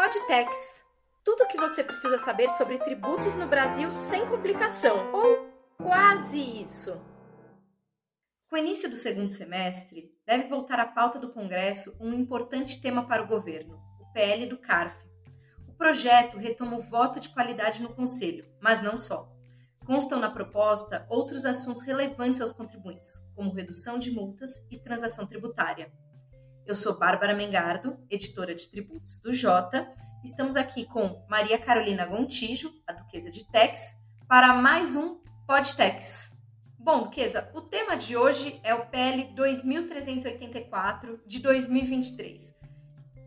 Podtex. Tudo o que você precisa saber sobre tributos no Brasil sem complicação, ou quase isso. Com o início do segundo semestre, deve voltar à pauta do Congresso um importante tema para o governo, o PL do CARF. O projeto retoma o voto de qualidade no Conselho, mas não só. Constam na proposta outros assuntos relevantes aos contribuintes, como redução de multas e transação tributária. Eu sou Bárbara Mengardo, editora de tributos do Jota. Estamos aqui com Maria Carolina Gontijo, a Duquesa de Tex, para mais um Podtex. Bom, Duquesa, o tema de hoje é o PL 2384 de 2023,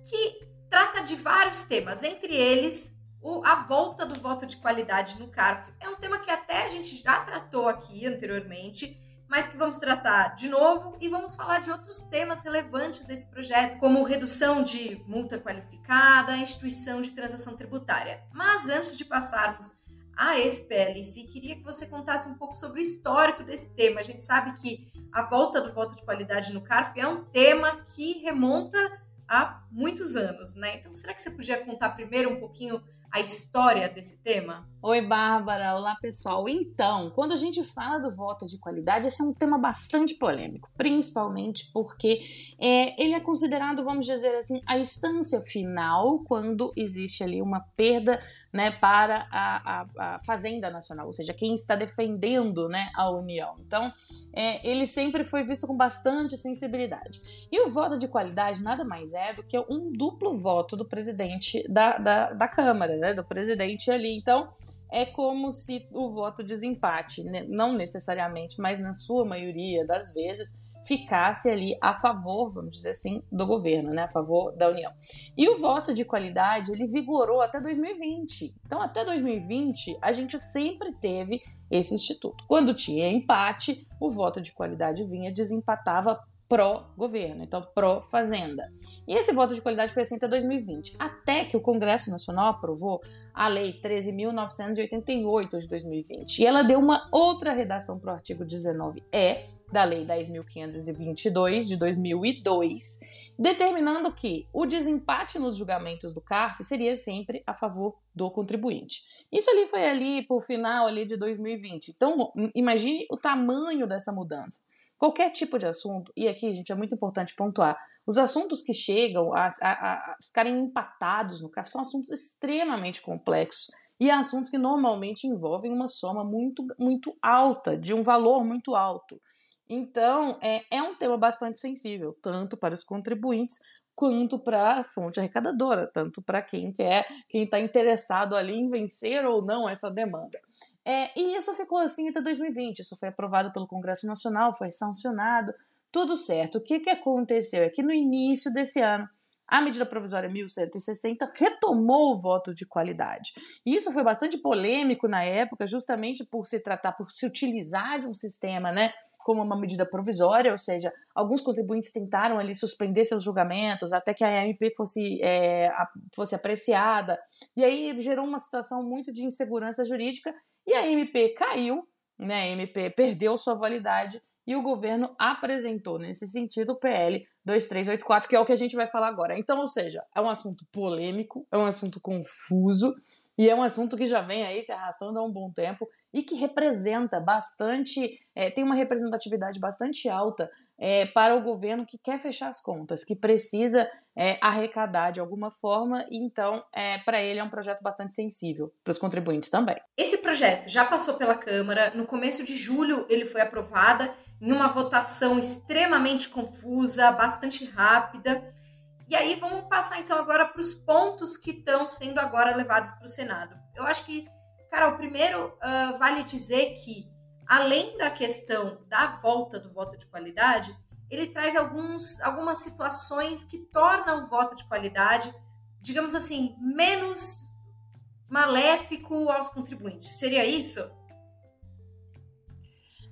que trata de vários temas, entre eles a volta do voto de qualidade no CARF. É um tema que até a gente já tratou aqui anteriormente mas que vamos tratar de novo e vamos falar de outros temas relevantes desse projeto, como redução de multa qualificada, instituição de transação tributária. Mas antes de passarmos a esse PLC, queria que você contasse um pouco sobre o histórico desse tema. A gente sabe que a volta do voto de qualidade no CARF é um tema que remonta há muitos anos, né? Então, será que você podia contar primeiro um pouquinho a história desse tema? Oi, Bárbara. Olá, pessoal. Então, quando a gente fala do voto de qualidade, esse é um tema bastante polêmico, principalmente porque é, ele é considerado, vamos dizer assim, a instância final quando existe ali uma perda né, para a, a, a, Fazenda Nacional, ou seja, quem está defendendo né, a União. Então, é, ele sempre foi visto com bastante sensibilidade. E o voto de qualidade nada mais é do que um duplo voto do presidente da, da, da Câmara, né, do presidente ali. Então, é como se o voto desempate, né, não necessariamente, mas na sua maioria das vezes, ficasse ali a favor, vamos dizer assim, do governo, né, a favor da União. E o voto de qualidade, ele vigorou até 2020. Então, até 2020, a gente sempre teve esse instituto. Quando tinha empate, o voto de qualidade vinha, desempatava pró-governo, então pró-fazenda. E esse voto de qualidade foi assim até 2020, até que o Congresso Nacional aprovou a Lei 13.988 de 2020. E ela deu uma outra redação para o artigo 19E, da Lei 10.522 de 2002, determinando que o desempate nos julgamentos do CARF seria sempre a favor do contribuinte. Isso ali foi ali por final ali de 2020. Então, imagine o tamanho dessa mudança. Qualquer tipo de assunto, e aqui, gente, é muito importante pontuar, os assuntos que chegam a, a, a ficarem empatados no CARF são assuntos extremamente complexos e assuntos que normalmente envolvem uma soma muito, muito alta, de um valor muito alto. Então, é, é um tema bastante sensível, tanto para os contribuintes quanto para a fonte arrecadadora, tanto para quem quer, quem está interessado ali em vencer ou não essa demanda. É, e isso ficou assim até 2020. Isso foi aprovado pelo Congresso Nacional, foi sancionado, tudo certo. O que, que aconteceu é que no início desse ano a medida provisória 1160 retomou o voto de qualidade. Isso foi bastante polêmico na época, justamente por se tratar, por se utilizar de um sistema, né? Como uma medida provisória, ou seja, alguns contribuintes tentaram ali suspender seus julgamentos até que a MP fosse, é, fosse apreciada, e aí gerou uma situação muito de insegurança jurídica, e a MP caiu, né, a MP perdeu sua validade, e o governo apresentou, nesse sentido, o PL 2384, que é o que a gente vai falar agora. Então, ou seja, é um assunto polêmico, é um assunto confuso e é um assunto que já vem aí se arrastando há um bom tempo e que representa bastante, é, tem uma representatividade bastante alta é, para o governo que quer fechar as contas, que precisa é, arrecadar de alguma forma, e então, é, para ele, é um projeto bastante sensível, para os contribuintes também. Esse projeto já passou pela Câmara, no começo de julho ele foi aprovado em uma votação extremamente confusa, bastante rápida. E aí vamos passar então agora para os pontos que estão sendo agora levados para o Senado. Eu acho que, Carol, primeiro uh, vale dizer que além da questão da volta do voto de qualidade, ele traz alguns, algumas situações que tornam o voto de qualidade, digamos assim, menos maléfico aos contribuintes. Seria isso?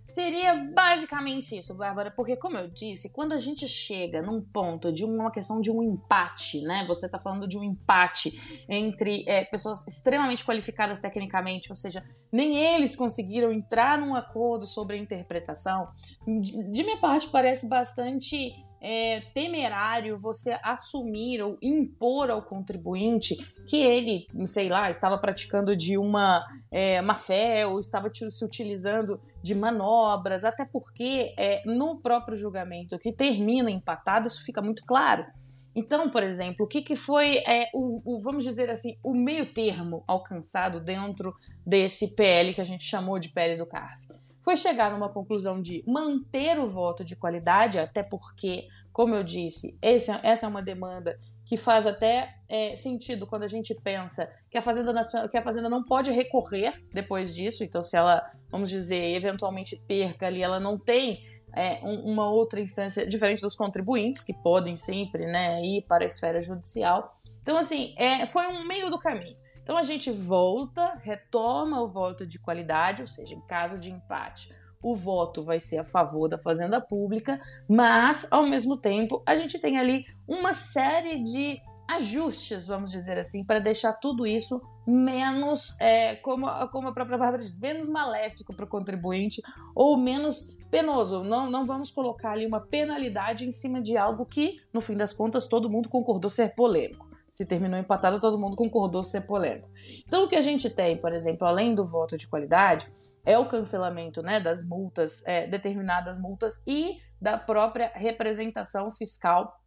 Seria basicamente isso, Bárbara, porque como eu disse, quando a gente chega num ponto de uma questão de um empate, né? Você está falando de um empate entre é, pessoas extremamente qualificadas tecnicamente, ou seja, nem eles conseguiram entrar num acordo sobre a interpretação. De, de minha parte, parece bastante é, temerário você assumir ou impor ao contribuinte que ele, sei lá, estava praticando de uma é, má fé ou estava se utilizando de manobras, até porque é, no próprio julgamento que termina empatado, isso fica muito claro. Então, por exemplo, o que, que foi é, o, o, vamos dizer assim, o meio termo alcançado dentro desse PL que a gente chamou de PL do CARF? Foi chegar numa conclusão de manter o voto de qualidade, até porque, como eu disse, esse, essa é uma demanda que faz até é, sentido quando a gente pensa que a Fazenda Nacional, que a Fazenda não pode recorrer depois disso. Então, se ela, vamos dizer, eventualmente perca ali, ela não tem é, um, uma outra instância diferente dos contribuintes, que podem sempre né, ir para a esfera judicial. Então, assim, é, foi um meio do caminho. Então, a gente volta, retoma o voto de qualidade, ou seja, em caso de empate, o voto vai ser a favor da fazenda pública, mas, ao mesmo tempo, a gente tem ali uma série de ajustes, vamos dizer assim, para deixar tudo isso menos, é, como, como a própria Bárbara diz, menos maléfico para o contribuinte ou menos penoso. Não, não vamos colocar ali uma penalidade em cima de algo que, no fim das contas, todo mundo concordou ser polêmico. Se terminou empatado, todo mundo concordou ser polêmico. Então, o que a gente tem, por exemplo, além do voto de qualidade, é o cancelamento né, das multas, é, determinadas multas e da própria representação fiscal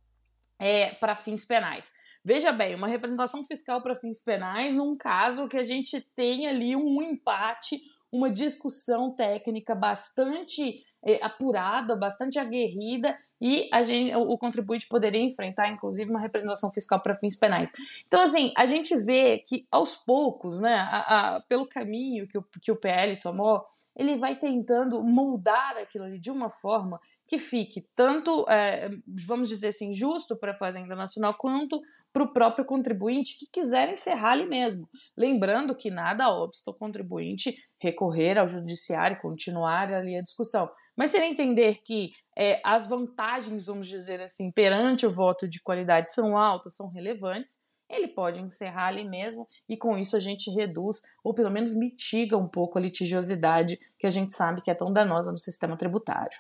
é, para fins penais. Veja bem, uma representação fiscal para fins penais num caso que a gente tem ali um empate, uma discussão técnica bastante apurada, bastante aguerrida e a gente, o, contribuinte poderia enfrentar, inclusive, uma representação fiscal para fins penais. Então, assim, a gente vê que aos poucos, né, a, a, pelo caminho que o, que o PL tomou, ele vai tentando moldar aquilo ali de uma forma que fique tanto, é, vamos dizer assim, justo para a Fazenda Nacional quanto para o próprio contribuinte que quiser encerrar ali mesmo. Lembrando que nada obsta o contribuinte recorrer ao judiciário continuar ali a discussão. Mas se ele entender que é, as vantagens, vamos dizer assim, perante o voto de qualidade são altas, são relevantes, ele pode encerrar ali mesmo e com isso a gente reduz ou pelo menos mitiga um pouco a litigiosidade que a gente sabe que é tão danosa no sistema tributário.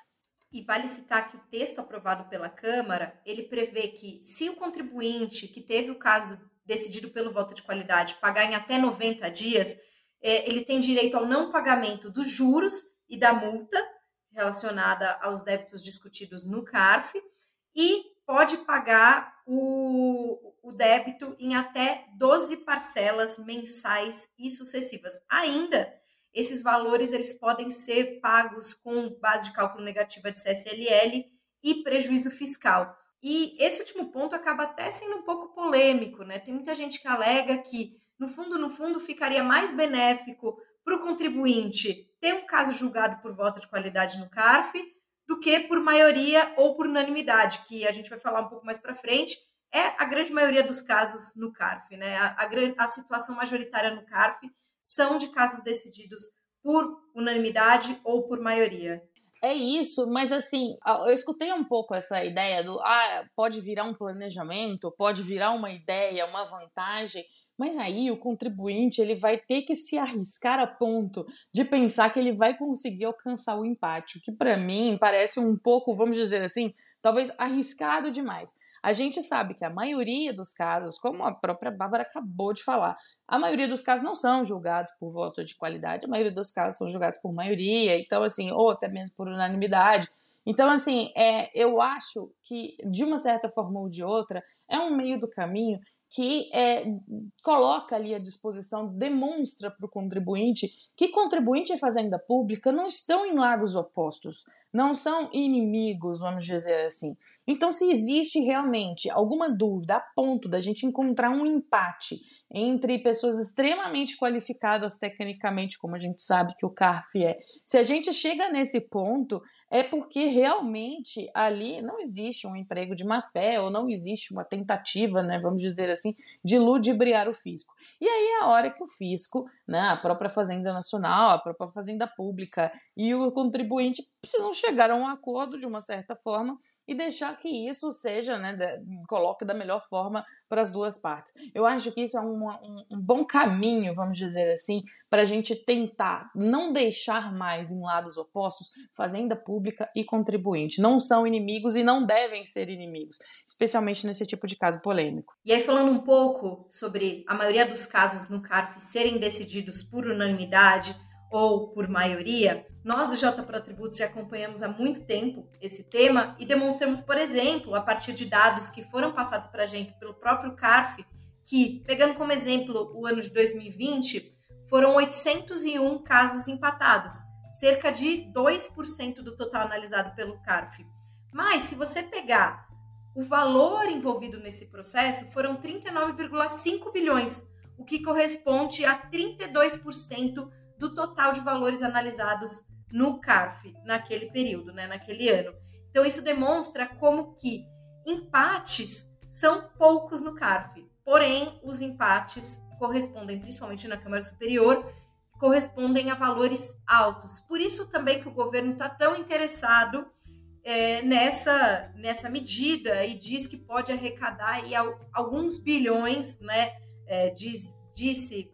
E vale citar que o texto aprovado pela Câmara, ele prevê que se o contribuinte que teve o caso decidido pelo voto de qualidade pagar em até 90 dias, é, ele tem direito ao não pagamento dos juros e da multa relacionada aos débitos discutidos no CARF e pode pagar o, o débito em até 12 parcelas mensais e sucessivas. Ainda esses valores eles podem ser pagos com base de cálculo negativa de CSLL e prejuízo fiscal. E esse último ponto acaba até sendo um pouco polêmico, né? Tem muita gente que alega que, no fundo, no fundo, ficaria mais benéfico para o contribuinte ter um caso julgado por voto de qualidade no CARF do que por maioria ou por unanimidade, que a gente vai falar um pouco mais para frente, é a grande maioria dos casos no CARF, né? A, a, a situação majoritária no CARF são de casos decididos por unanimidade ou por maioria. É isso, mas assim, eu escutei um pouco essa ideia do ah, pode virar um planejamento, pode virar uma ideia, uma vantagem, mas aí o contribuinte ele vai ter que se arriscar a ponto de pensar que ele vai conseguir alcançar o empate, o que para mim parece um pouco, vamos dizer assim, talvez arriscado demais. A gente sabe que a maioria dos casos, como a própria Bárbara acabou de falar, a maioria dos casos não são julgados por voto de qualidade, a maioria dos casos são julgados por maioria, então assim, ou até mesmo por unanimidade. Então, assim, é, eu acho que, de uma certa forma ou de outra, é um meio do caminho que é, coloca ali à disposição, demonstra para o contribuinte que contribuinte e fazenda pública não estão em lados opostos não são inimigos, vamos dizer assim. Então, se existe realmente alguma dúvida a ponto da gente encontrar um empate entre pessoas extremamente qualificadas tecnicamente, como a gente sabe que o CARF é, se a gente chega nesse ponto, é porque realmente ali não existe um emprego de má fé ou não existe uma tentativa, né, vamos dizer assim, de ludibriar o fisco. E aí é a hora que o fisco, né, a própria Fazenda Nacional, a própria Fazenda Pública e o contribuinte precisam chegar a um acordo de uma certa forma e deixar que isso seja, né, coloque da melhor forma para as duas partes. Eu acho que isso é um, um, um bom caminho, vamos dizer assim, para a gente tentar não deixar mais em lados opostos fazenda pública e contribuinte. Não são inimigos e não devem ser inimigos, especialmente nesse tipo de caso polêmico. E aí, falando um pouco sobre a maioria dos casos no CARF serem decididos por unanimidade, ou por maioria, nós do J para Tributos já acompanhamos há muito tempo esse tema e demonstramos, por exemplo, a partir de dados que foram passados para a gente pelo próprio CARF, que, pegando como exemplo o ano de 2020, foram 801 casos empatados, cerca de 2% do total analisado pelo CARF. Mas, se você pegar o valor envolvido nesse processo, foram 39,5 bilhões, o que corresponde a 32% do total de valores analisados no CARF naquele período, né, naquele ano. Então isso demonstra como que empates são poucos no CARF, porém os empates correspondem, principalmente na Câmara Superior, correspondem a valores altos. Por isso também que o governo está tão interessado é, nessa, nessa medida e diz que pode arrecadar aí alguns bilhões, né? É, diz, disse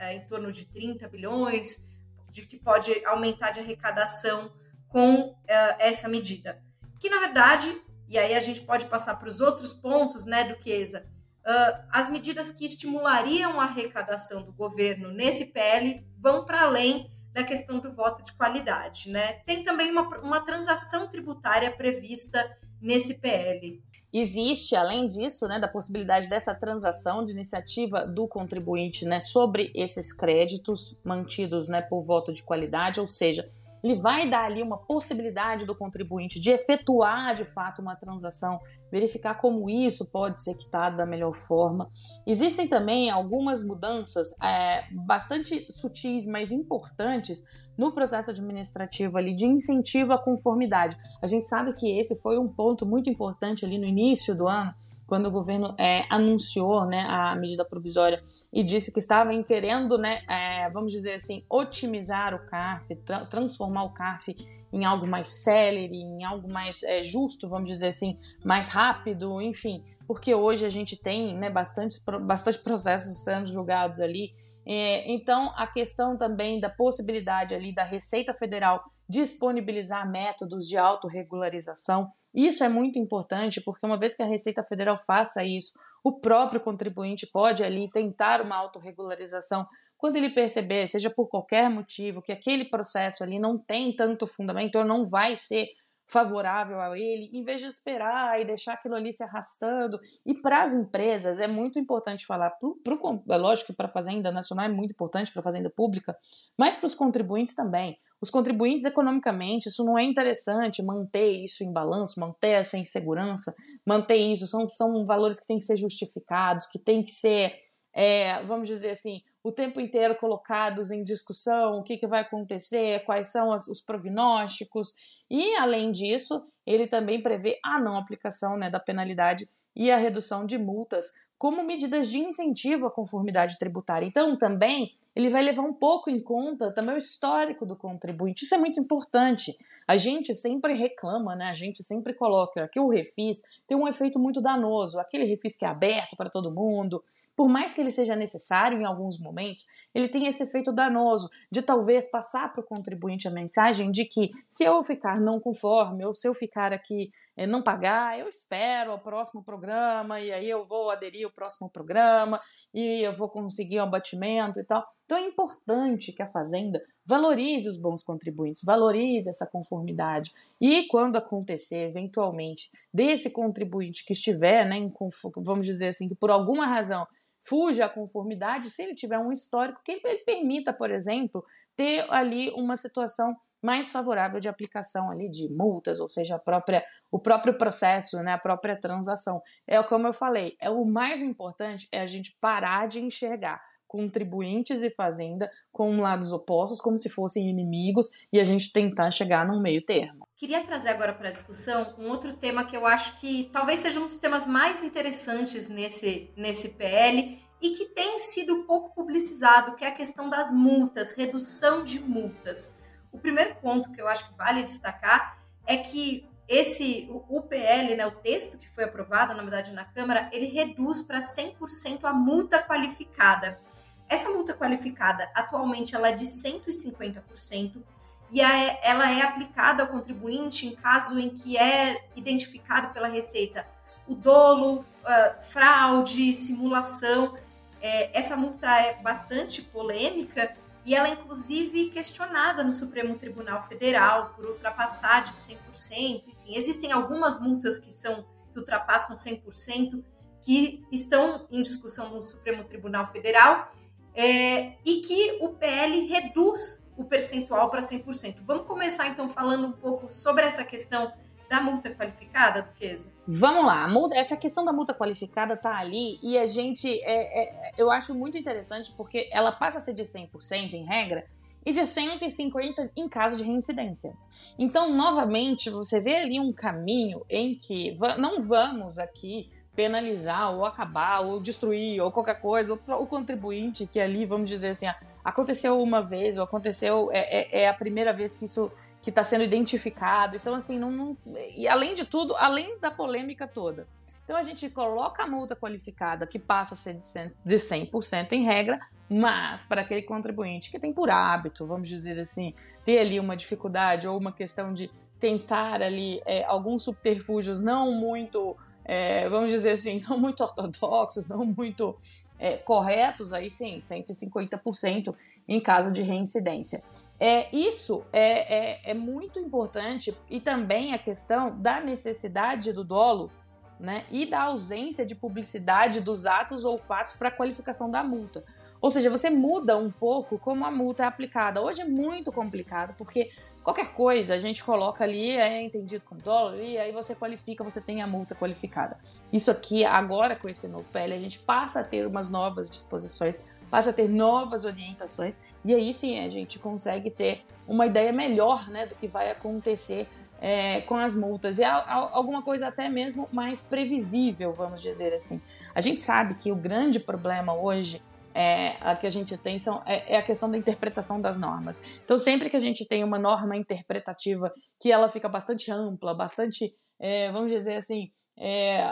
é, em torno de 30 bilhões, de que pode aumentar de arrecadação com é, essa medida. Que, na verdade, e aí a gente pode passar para os outros pontos, né, Duquesa, uh, as medidas que estimulariam a arrecadação do governo nesse PL vão para além da questão do voto de qualidade, né? Tem também uma, uma transação tributária prevista nesse PL. Existe, além disso, né, da possibilidade dessa transação de iniciativa do contribuinte né, sobre esses créditos mantidos né, por voto de qualidade, ou seja, ele vai dar ali uma possibilidade do contribuinte de efetuar de fato uma transação, verificar como isso pode ser quitado da melhor forma. Existem também algumas mudanças é, bastante sutis, mas importantes no processo administrativo ali de incentivo à conformidade. A gente sabe que esse foi um ponto muito importante ali no início do ano, quando o governo é, anunciou né, a medida provisória e disse que estava querendo, né, é, vamos dizer assim, otimizar o CARF, tra transformar o CARF em algo mais célere, em algo mais é, justo, vamos dizer assim, mais rápido, enfim, porque hoje a gente tem né, bastante, bastante processos sendo julgados ali é, então, a questão também da possibilidade ali da Receita Federal disponibilizar métodos de autorregularização, isso é muito importante, porque uma vez que a Receita Federal faça isso, o próprio contribuinte pode ali tentar uma autorregularização. Quando ele perceber, seja por qualquer motivo, que aquele processo ali não tem tanto fundamento ou não vai ser favorável a ele, em vez de esperar e deixar aquilo ali se arrastando. E para as empresas é muito importante falar, pro, pro, é lógico que para a Fazenda Nacional é muito importante, para a Fazenda Pública, mas para os contribuintes também. Os contribuintes economicamente, isso não é interessante, manter isso em balanço, manter essa insegurança, manter isso, são, são valores que têm que ser justificados, que têm que ser, é, vamos dizer assim, o tempo inteiro colocados em discussão, o que, que vai acontecer, quais são as, os prognósticos. E, além disso, ele também prevê a não aplicação né, da penalidade e a redução de multas como medidas de incentivo à conformidade tributária. Então, também ele vai levar um pouco em conta também o histórico do contribuinte. Isso é muito importante. A gente sempre reclama, né? A gente sempre coloca que o refis tem um efeito muito danoso, aquele refis que é aberto para todo mundo, por mais que ele seja necessário em alguns momentos, ele tem esse efeito danoso de talvez passar para o contribuinte a mensagem de que se eu ficar não conforme ou se eu ficar aqui é, não pagar, eu espero o próximo programa e aí eu vou aderir ao próximo programa e eu vou conseguir um abatimento e tal. Então é importante que a Fazenda valorize os bons contribuintes, valorize essa conformidade. E quando acontecer, eventualmente, desse contribuinte que estiver, né, em, vamos dizer assim, que por alguma razão fuja à conformidade, se ele tiver um histórico que ele, permita, por exemplo, ter ali uma situação mais favorável de aplicação ali de multas, ou seja, a própria, o próprio processo, né, a própria transação. É como eu falei, é o mais importante é a gente parar de enxergar contribuintes e fazenda com lados opostos, como se fossem inimigos, e a gente tentar chegar num meio termo. Queria trazer agora para a discussão um outro tema que eu acho que talvez seja um dos temas mais interessantes nesse, nesse PL e que tem sido pouco publicizado, que é a questão das multas, redução de multas. O primeiro ponto que eu acho que vale destacar é que esse o, PL, né, o texto que foi aprovado, na verdade, na Câmara, ele reduz para 100% a multa qualificada. Essa multa qualificada, atualmente, ela é de 150% e ela é aplicada ao contribuinte em caso em que é identificado pela Receita o dolo, uh, fraude, simulação. É, essa multa é bastante polêmica e ela é inclusive questionada no Supremo Tribunal Federal por ultrapassar de 100%. Enfim, existem algumas multas que são que ultrapassam 100% que estão em discussão no Supremo Tribunal Federal é, e que o PL reduz o percentual para 100%. Vamos começar então falando um pouco sobre essa questão da multa qualificada, Duquesa? Vamos lá, essa questão da multa qualificada tá ali e a gente, é, é, eu acho muito interessante porque ela passa a ser de 100% em regra e de 150 em caso de reincidência. Então, novamente, você vê ali um caminho em que não vamos aqui penalizar ou acabar ou destruir ou qualquer coisa, o contribuinte que ali, vamos dizer assim, aconteceu uma vez ou aconteceu, é, é, é a primeira vez que isso que está sendo identificado. Então, assim, não, não, E além de tudo, além da polêmica toda. Então, a gente coloca a multa qualificada, que passa a ser de 100% em regra, mas para aquele contribuinte que tem por hábito, vamos dizer assim, ter ali uma dificuldade ou uma questão de tentar ali é, alguns subterfúgios não muito, é, vamos dizer assim, não muito ortodoxos, não muito é, corretos, aí sim, 150% em caso de reincidência. É, isso é, é, é muito importante e também a questão da necessidade do dolo né, e da ausência de publicidade dos atos ou fatos para qualificação da multa. Ou seja, você muda um pouco como a multa é aplicada. Hoje é muito complicado, porque qualquer coisa a gente coloca ali, é entendido como dólar, e aí você qualifica, você tem a multa qualificada. Isso aqui, agora com esse novo PL, a gente passa a ter umas novas disposições passa a ter novas orientações e aí sim a gente consegue ter uma ideia melhor né, do que vai acontecer é, com as multas e alguma coisa até mesmo mais previsível, vamos dizer assim. A gente sabe que o grande problema hoje é, a que a gente tem são, é, é, a questão da interpretação das normas. Então, sempre que a gente tem uma norma interpretativa que ela fica bastante ampla, bastante, é, vamos dizer assim, é,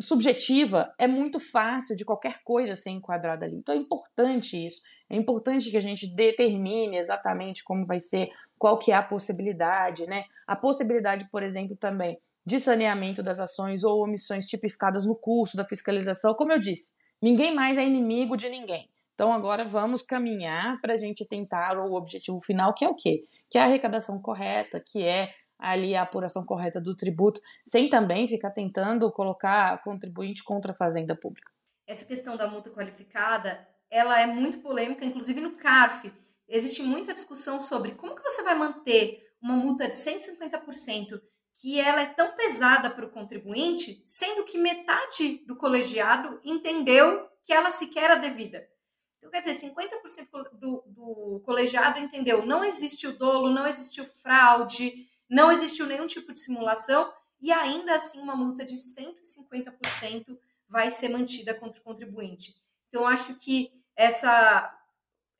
subjetiva, é muito fácil de qualquer coisa ser enquadrada ali. Então é importante isso. É importante que a gente determine exatamente como vai ser, qual que é a possibilidade, né? A possibilidade, por exemplo, também de saneamento das ações ou omissões tipificadas no curso da fiscalização. Como eu disse, ninguém mais é inimigo de ninguém. Então agora vamos caminhar para a gente tentar o objetivo final, que é o quê? Que é a arrecadação correta, que é ali a apuração correta do tributo, sem também ficar tentando colocar contribuinte contra a fazenda pública. Essa questão da multa qualificada, ela é muito polêmica, inclusive no CARF. Existe muita discussão sobre como que você vai manter uma multa de 150% que ela é tão pesada para o contribuinte, sendo que metade do colegiado entendeu que ela sequer era devida. Então, quer dizer, 50% do, do colegiado entendeu não existe o dolo, não existiu fraude, não existiu nenhum tipo de simulação e ainda assim uma multa de 150% vai ser mantida contra o contribuinte. Então, acho que essa,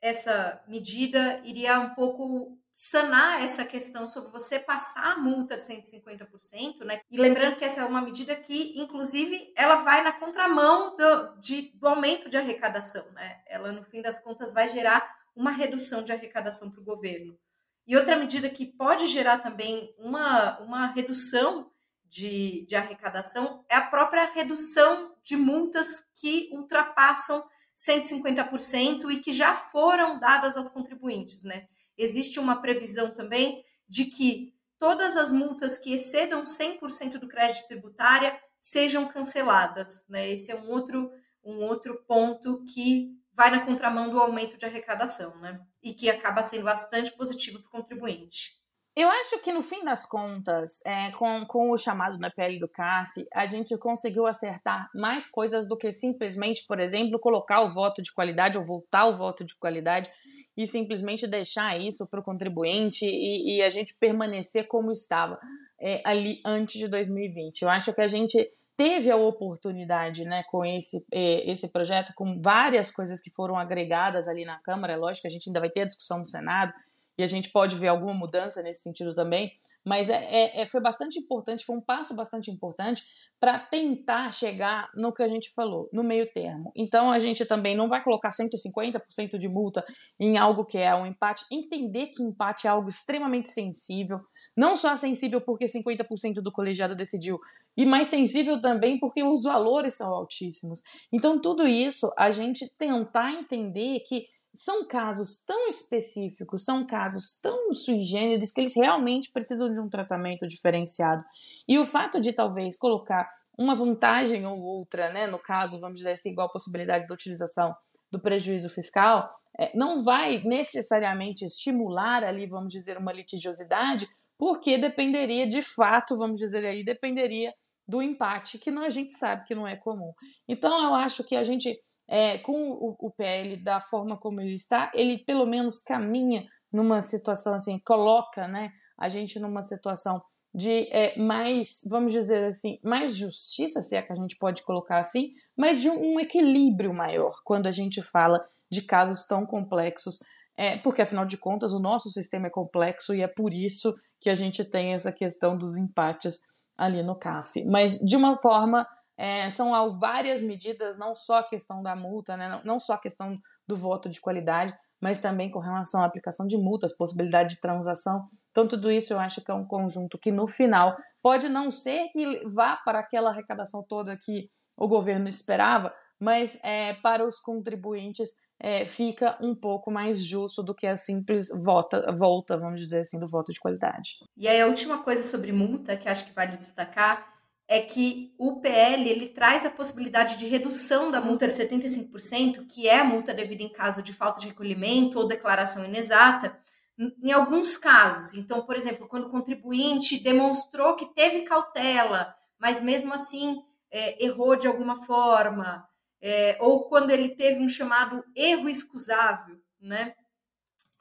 essa medida iria um pouco sanar essa questão sobre você passar a multa de 150%, né? E lembrando que essa é uma medida que, inclusive, ela vai na contramão do, de, do aumento de arrecadação, né? Ela, no fim das contas, vai gerar uma redução de arrecadação para o governo. E outra medida que pode gerar também uma, uma redução de, de arrecadação é a própria redução de multas que ultrapassam 150% e que já foram dadas aos contribuintes, né? Existe uma previsão também de que todas as multas que excedam 100% do crédito tributária sejam canceladas, né? Esse é um outro, um outro ponto que vai na contramão do aumento de arrecadação, né? E que acaba sendo bastante positivo para o contribuinte. Eu acho que no fim das contas, é, com, com o chamado na pele do CAF, a gente conseguiu acertar mais coisas do que simplesmente, por exemplo, colocar o voto de qualidade ou voltar o voto de qualidade e simplesmente deixar isso para o contribuinte e, e, a gente permanecer como estava é, ali antes de 2020. Eu acho que a gente teve a oportunidade, né, com esse, eh, esse projeto, com várias coisas que foram agregadas ali na Câmara, é lógico que a gente ainda vai ter a discussão no Senado e a gente pode ver alguma mudança nesse sentido também, Mas é, é, é foi bastante importante, foi um passo bastante importante para tentar chegar no que a gente falou, no meio termo. Então a gente também não vai colocar 150% de multa em algo que é um empate, entender que empate é algo extremamente sensível, não só sensível porque 50% do colegiado decidiu, e mais sensível também porque os valores são altíssimos. Então tudo isso a gente tentar entender que são casos tão específicos, são casos tão sui generis que eles realmente precisam de um tratamento diferenciado. E o fato de talvez colocar uma vantagem ou outra, né, no caso, vamos dizer assim, igual possibilidade da utilização do prejuízo fiscal, é, não vai necessariamente estimular ali, vamos dizer, uma litigiosidade, porque dependeria de fato, vamos dizer aí, dependeria do empate, que não, a gente sabe que não é comum. Então eu acho que a gente é, com o, o PL da forma como ele está, ele pelo menos caminha numa situação assim, coloca né, a gente numa situação de é, mais, vamos dizer assim, mais justiça, se é que a gente pode colocar assim, mas de um, um equilíbrio maior quando a gente fala de casos tão complexos, é, porque afinal de contas o nosso sistema é complexo e é por isso que a gente tem essa questão dos empates ali no CAF. Mas de uma forma é, são várias medidas, não só a questão da multa, né, não, só a questão do voto de qualidade, mas também com relação à aplicação de multas, possibilidade de transação. Então, tudo isso eu acho que é um conjunto que, no final, pode não ser que vá para aquela arrecadação toda que o governo esperava, mas é, para os contribuintes é, fica um pouco mais justo do que a simples volta, volta, vamos dizer assim, do voto de qualidade. E aí, a última coisa sobre multa que acho que vale destacar é que o PL ele traz a possibilidade de redução da multa de 75%, que é a multa devida em caso de falta de recolhimento ou declaração inexata, em alguns casos. Então, por exemplo, quando o contribuinte demonstrou que teve cautela, mas mesmo assim é, errou de alguma forma, é, ou quando ele teve um chamado erro excusável, né?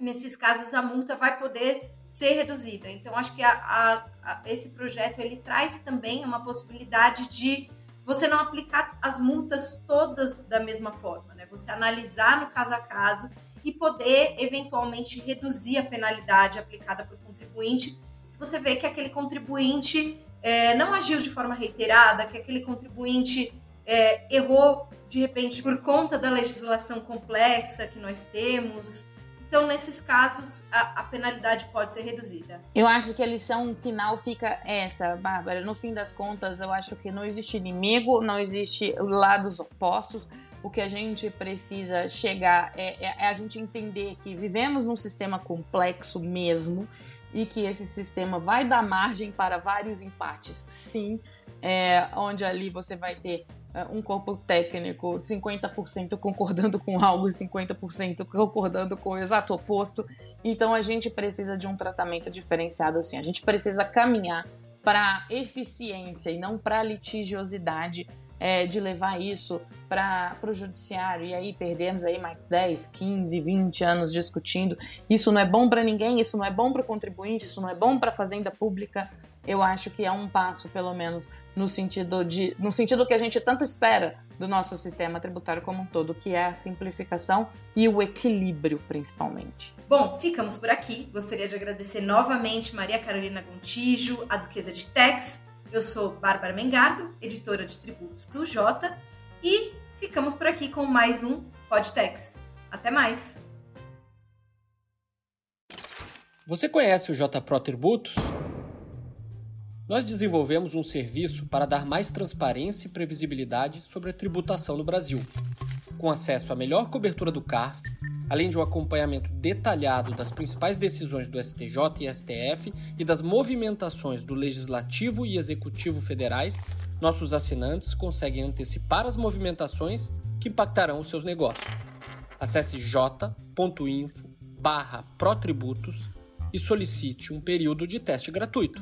Nesses casos a multa vai poder ser reduzida. Então acho que a, a, a, esse projeto ele traz também uma possibilidade de você não aplicar as multas todas da mesma forma, né? Você analisar no caso a caso e poder eventualmente reduzir a penalidade aplicada por contribuinte se você vê que aquele contribuinte é, não agiu de forma reiterada, que aquele contribuinte é, errou de repente por conta da legislação complexa que nós temos, então, nesses casos, a, a, penalidade pode ser reduzida. Eu acho que a lição final fica essa, Bárbara. No fim das contas, eu acho que não existe inimigo, não existe lados opostos. O que a gente precisa chegar é, é, é a gente entender que vivemos num sistema complexo mesmo e que esse sistema vai dar margem para vários empates, sim, é, onde ali você vai ter um corpo técnico 50% concordando com algo e 50% concordando com o exato oposto. Então a gente precisa de um tratamento diferenciado assim. A gente precisa caminhar para eficiência e não para litigiosidade é, de levar isso para o judiciário e aí perdemos aí mais 10, 15, 20 anos discutindo. Isso não é bom para ninguém, isso não é bom para o contribuinte, isso não é bom para a fazenda pública eu acho que é um passo, pelo menos, no sentido de, no sentido que a gente tanto espera do nosso sistema tributário como um todo, que é a simplificação e o equilíbrio, principalmente. Bom, ficamos por aqui. Gostaria de agradecer novamente Maria Carolina Gontijo, a Duquesa de Tex. Eu sou Bárbara Mengardo, editora de tributos do Jota, e ficamos por aqui com mais um Podtex. Até mais! Você conhece o J Pro Tributos? Nós desenvolvemos um serviço para dar mais transparência e previsibilidade sobre a tributação no Brasil, com acesso à melhor cobertura do CARF, além de um acompanhamento detalhado das principais decisões do STJ e STF e das movimentações do Legislativo e Executivo federais, nossos assinantes conseguem antecipar as movimentações que impactarão os seus negócios. Acesse j.info/protributos e solicite um período de teste gratuito.